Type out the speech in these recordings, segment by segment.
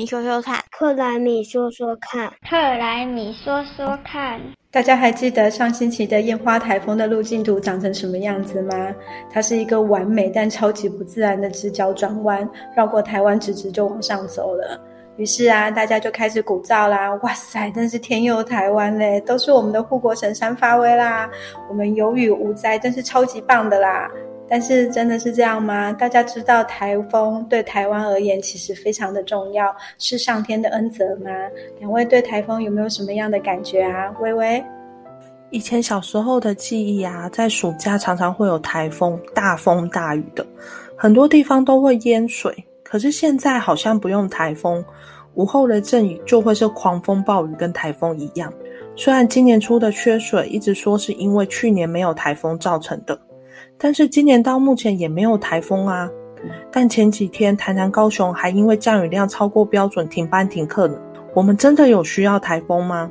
米说说看，克莱米说说看，克莱米说说看。大家还记得上星期的烟花台风的路径图长成什么样子吗？它是一个完美但超级不自然的直角转弯，绕过台湾直直就往上走了。于是啊，大家就开始鼓噪啦！哇塞，真是天佑台湾嘞，都是我们的护国神山发威啦！我们有雨无灾，真是超级棒的啦！但是真的是这样吗？大家知道台风对台湾而言其实非常的重要，是上天的恩泽吗？两位对台风有没有什么样的感觉啊？微微，以前小时候的记忆啊，在暑假常常会有台风，大风大雨的，很多地方都会淹水。可是现在好像不用台风，午后的阵雨就会是狂风暴雨，跟台风一样。虽然今年初的缺水一直说是因为去年没有台风造成的，但是今年到目前也没有台风啊。但前几天台南、高雄还因为降雨量超过标准停班停课呢。我们真的有需要台风吗？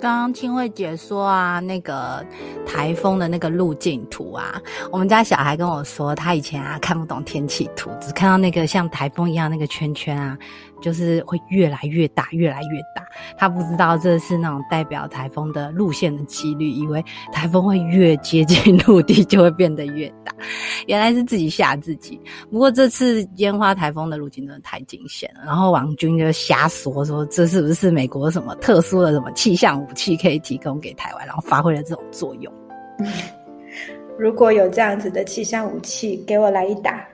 刚刚清慧姐说啊，那个台风的那个路径图啊，我们家小孩跟我说，他以前啊看不懂天气图，只看到那个像台风一样那个圈圈啊。就是会越来越大，越来越大。他不知道这是那种代表台风的路线的几率，以为台风会越接近陆地就会变得越大，原来是自己吓自己。不过这次烟花台风的路径真的太惊险了，然后王军就瞎说说这是不是美国什么特殊的什么气象武器可以提供给台湾，然后发挥了这种作用。如果有这样子的气象武器，给我来一打。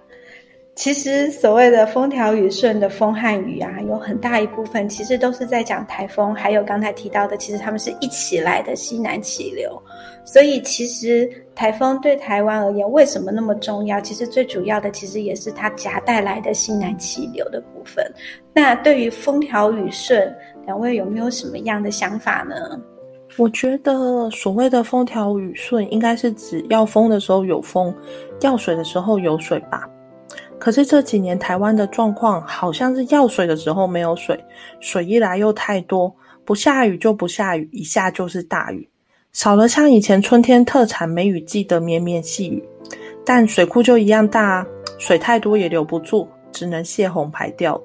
其实所谓的风调雨顺的风和雨啊，有很大一部分其实都是在讲台风，还有刚才提到的，其实他们是一起来的西南气流。所以其实台风对台湾而言为什么那么重要？其实最主要的其实也是它夹带来的西南气流的部分。那对于风调雨顺，两位有没有什么样的想法呢？我觉得所谓的风调雨顺，应该是指要风的时候有风，要水的时候有水吧。可是这几年台湾的状况好像是要水的时候没有水，水一来又太多，不下雨就不下雨，一下就是大雨，少了像以前春天特产梅雨季的绵绵细雨，但水库就一样大，水太多也留不住，只能泄洪排掉。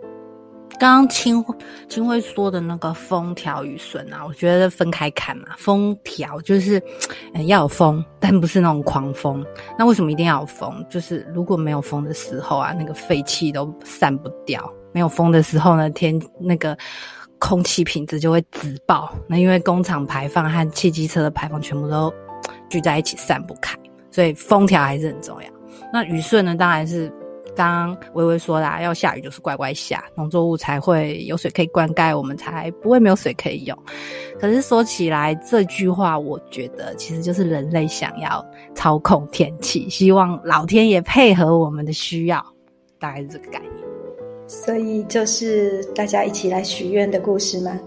刚刚清清辉说的那个风调雨顺啊，我觉得分开看嘛。风调就是要有风，但不是那种狂风。那为什么一定要有风？就是如果没有风的时候啊，那个废气都散不掉。没有风的时候呢，天那个空气品质就会直爆。那因为工厂排放和汽机车的排放全部都聚在一起散不开，所以风调还是很重要。那雨顺呢，当然是。刚微微说啦，要下雨就是乖乖下，农作物才会有水可以灌溉，我们才不会没有水可以用。可是说起来，这句话我觉得其实就是人类想要操控天气，希望老天爷配合我们的需要，大概是这个概念。所以就是大家一起来许愿的故事吗？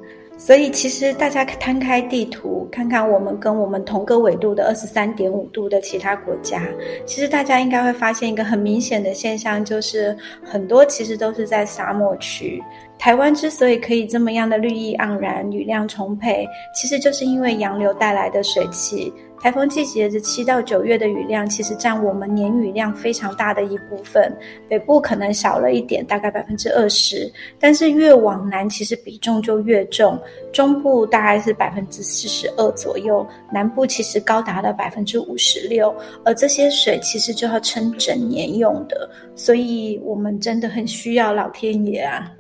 所以，其实大家摊开地图，看看我们跟我们同个纬度的二十三点五度的其他国家，其实大家应该会发现一个很明显的现象，就是很多其实都是在沙漠区。台湾之所以可以这么样的绿意盎然、雨量充沛，其实就是因为洋流带来的水汽。台风季节的七到九月的雨量，其实占我们年雨量非常大的一部分。北部可能少了一点，大概百分之二十，但是越往南，其实比重就越重。中部大概是百分之四十二左右，南部其实高达了百分之五十六。而这些水其实就要撑整年用的，所以我们真的很需要老天爷啊！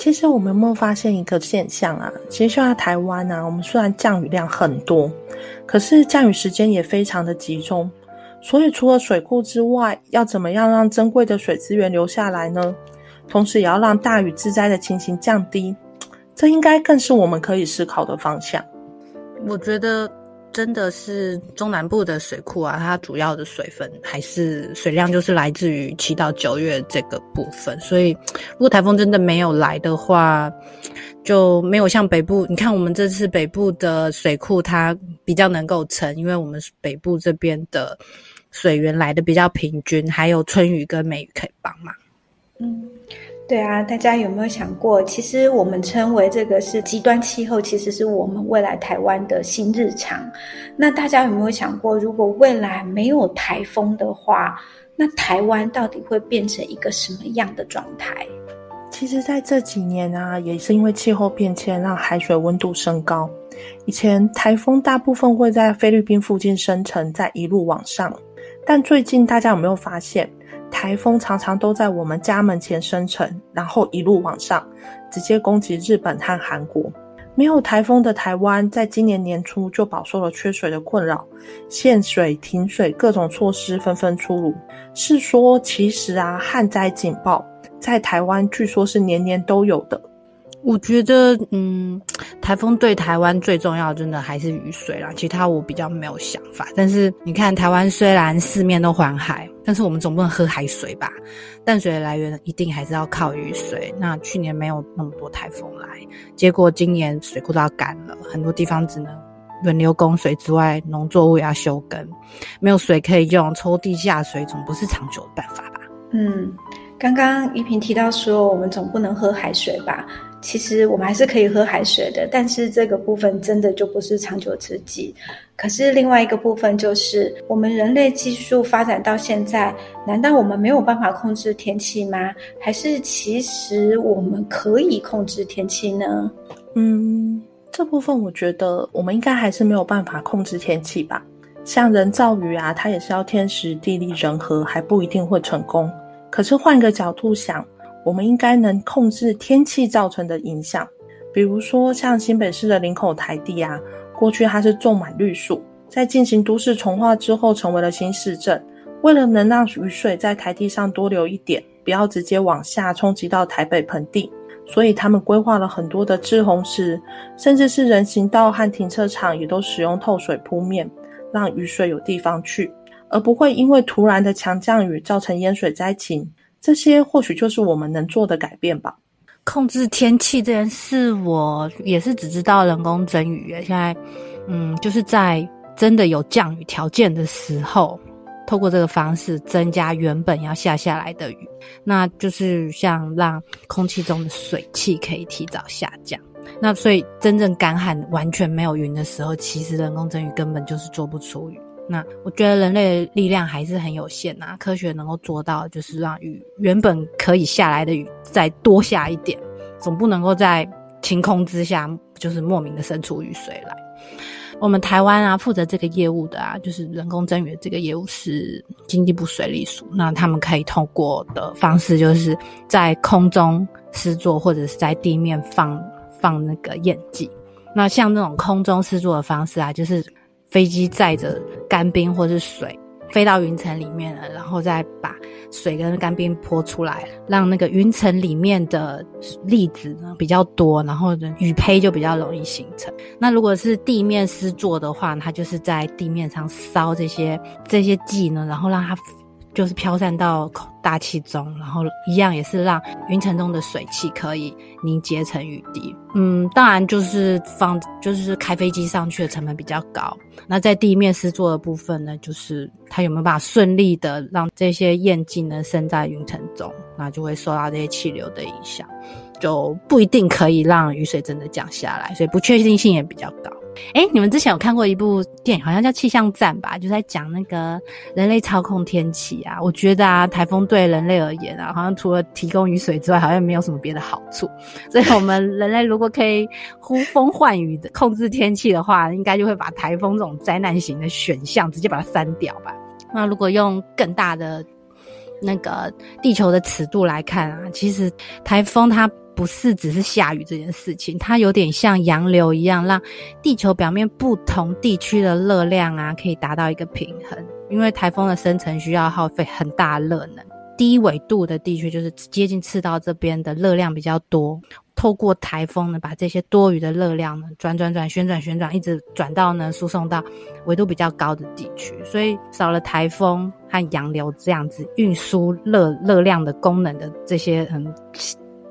其实我们有没有发现一个现象啊？其实现在台湾啊，我们虽然降雨量很多，可是降雨时间也非常的集中。所以除了水库之外，要怎么样让珍贵的水资源留下来呢？同时也要让大雨致灾的情形降低，这应该更是我们可以思考的方向。我觉得。真的是中南部的水库啊，它主要的水分还是水量就是来自于七到九月这个部分。所以，如果台风真的没有来的话，就没有像北部。你看，我们这次北部的水库它比较能够撑，因为我们北部这边的水源来的比较平均，还有春雨跟梅雨可以帮忙。嗯。对啊，大家有没有想过，其实我们称为这个是极端气候，其实是我们未来台湾的新日常。那大家有没有想过，如果未来没有台风的话，那台湾到底会变成一个什么样的状态？其实在这几年啊，也是因为气候变迁，让海水温度升高。以前台风大部分会在菲律宾附近生成，再一路往上。但最近大家有没有发现，台风常常都在我们家门前生成，然后一路往上，直接攻击日本和韩国。没有台风的台湾，在今年年初就饱受了缺水的困扰，限水、停水，各种措施纷纷出炉。是说，其实啊，旱灾警报在台湾据说是年年都有的。我觉得，嗯，台风对台湾最重要，真的还是雨水啦。其他我比较没有想法。但是你看，台湾虽然四面都环海，但是我们总不能喝海水吧？淡水的来源一定还是要靠雨水。那去年没有那么多台风来，结果今年水库都要干了，很多地方只能轮流供水之外，农作物也要休耕，没有水可以用，抽地下水总不是长久的办法吧？嗯，刚刚依萍提到说，我们总不能喝海水吧？其实我们还是可以喝海水的，但是这个部分真的就不是长久之计。可是另外一个部分就是，我们人类技术发展到现在，难道我们没有办法控制天气吗？还是其实我们可以控制天气呢？嗯，这部分我觉得我们应该还是没有办法控制天气吧。像人造雨啊，它也是要天时地利人和，还不一定会成功。可是换个角度想。我们应该能控制天气造成的影响，比如说像新北市的林口台地啊，过去它是种满绿树，在进行都市重化之后，成为了新市镇。为了能让雨水在台地上多留一点，不要直接往下冲击到台北盆地，所以他们规划了很多的滞洪池，甚至是人行道和停车场也都使用透水铺面，让雨水有地方去，而不会因为突然的强降雨造成淹水灾情。这些或许就是我们能做的改变吧。控制天气这件事，我也是只知道人工增雨。现在，嗯，就是在真的有降雨条件的时候，透过这个方式增加原本要下下来的雨，那就是像让空气中的水汽可以提早下降。那所以真正干旱完全没有云的时候，其实人工增雨根本就是做不出雨。那我觉得人类的力量还是很有限呐，科学能够做到就是让雨原本可以下来的雨再多下一点，总不能够在晴空之下就是莫名的生出雨水来。我们台湾啊负责这个业务的啊，就是人工增雨的这个业务是经济部水利署，那他们可以透过的方式就是在空中施作或者是在地面放放那个验剂。那像那种空中施作的方式啊，就是。飞机载着干冰或是水飞到云层里面了，然后再把水跟干冰泼出来，让那个云层里面的粒子呢比较多，然后雨胚就比较容易形成。那如果是地面施作的话，它就是在地面上烧这些这些剂呢，然后让它。就是飘散到大气中，然后一样也是让云层中的水汽可以凝结成雨滴。嗯，当然就是放，就是开飞机上去的成本比较高。那在地面施作的部分呢，就是它有没有办法顺利的让这些焰剂呢升在云层中，那就会受到这些气流的影响，就不一定可以让雨水真的降下来，所以不确定性也比较高。哎，你们之前有看过一部电影，好像叫《气象站》吧？就在讲那个人类操控天气啊。我觉得啊，台风对人类而言啊，好像除了提供雨水之外，好像没有什么别的好处。所以，我们人类如果可以呼风唤雨的控制天气的话，应该就会把台风这种灾难型的选项直接把它删掉吧。那如果用更大的那个地球的尺度来看啊，其实台风它。不是只是下雨这件事情，它有点像洋流一样，让地球表面不同地区的热量啊，可以达到一个平衡。因为台风的生成需要耗费很大热能，低纬度的地区就是接近赤道这边的热量比较多，透过台风呢，把这些多余的热量呢，转转转、旋转旋转，一直转到呢，输送到纬度比较高的地区。所以少了台风和洋流这样子运输热热量的功能的这些嗯。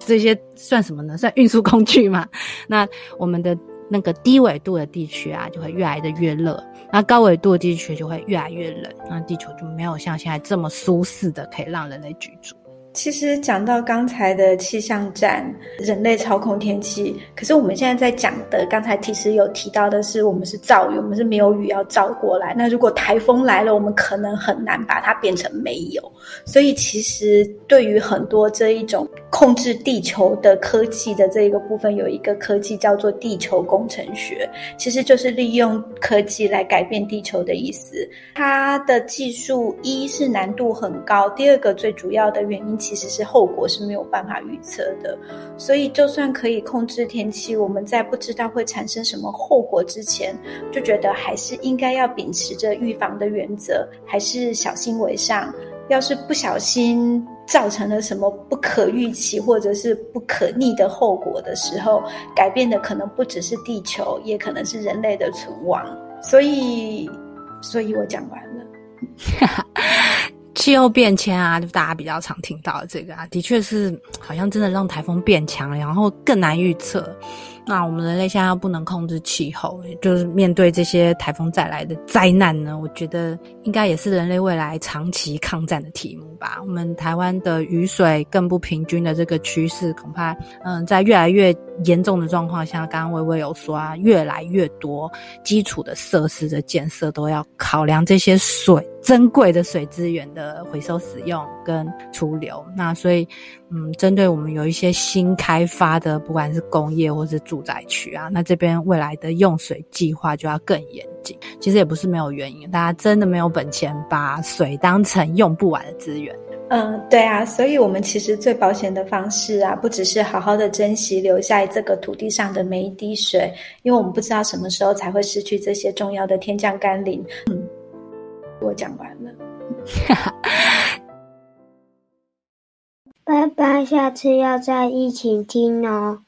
这些算什么呢？算运输工具嘛？那我们的那个低纬度的地区啊，就会越来的越热；那高纬度的地区就会越来越冷。那地球就没有像现在这么舒适的可以让人类居住。其实讲到刚才的气象站，人类操控天气，可是我们现在在讲的，刚才其实有提到的是，我们是造雨，我们是没有雨要造过来。那如果台风来了，我们可能很难把它变成没有。所以其实对于很多这一种控制地球的科技的这一个部分，有一个科技叫做地球工程学，其实就是利用科技来改变地球的意思。它的技术一是难度很高，第二个最主要的原因。其实是后果是没有办法预测的，所以就算可以控制天气，我们在不知道会产生什么后果之前，就觉得还是应该要秉持着预防的原则，还是小心为上。要是不小心造成了什么不可预期或者是不可逆的后果的时候，改变的可能不只是地球，也可能是人类的存亡。所以，所以我讲完了。气候变迁啊，就大家比较常听到的这个啊，的确是好像真的让台风变强，然后更难预测。那我们人类现在不能控制气候，就是面对这些台风再来的灾难呢？我觉得应该也是人类未来长期抗战的题目吧。我们台湾的雨水更不平均的这个趋势，恐怕嗯，在越来越严重的状况下，刚刚微微有说啊，越来越多基础的设施的建设都要考量这些水珍贵的水资源的回收使用跟出流。那所以。嗯，针对我们有一些新开发的，不管是工业或是住宅区啊，那这边未来的用水计划就要更严谨。其实也不是没有原因，大家真的没有本钱把水当成用不完的资源。嗯，对啊，所以我们其实最保险的方式啊，不只是好好的珍惜留在这个土地上的每一滴水，因为我们不知道什么时候才会失去这些重要的天降甘霖。我讲完了。爸爸，下次要再一起听哦。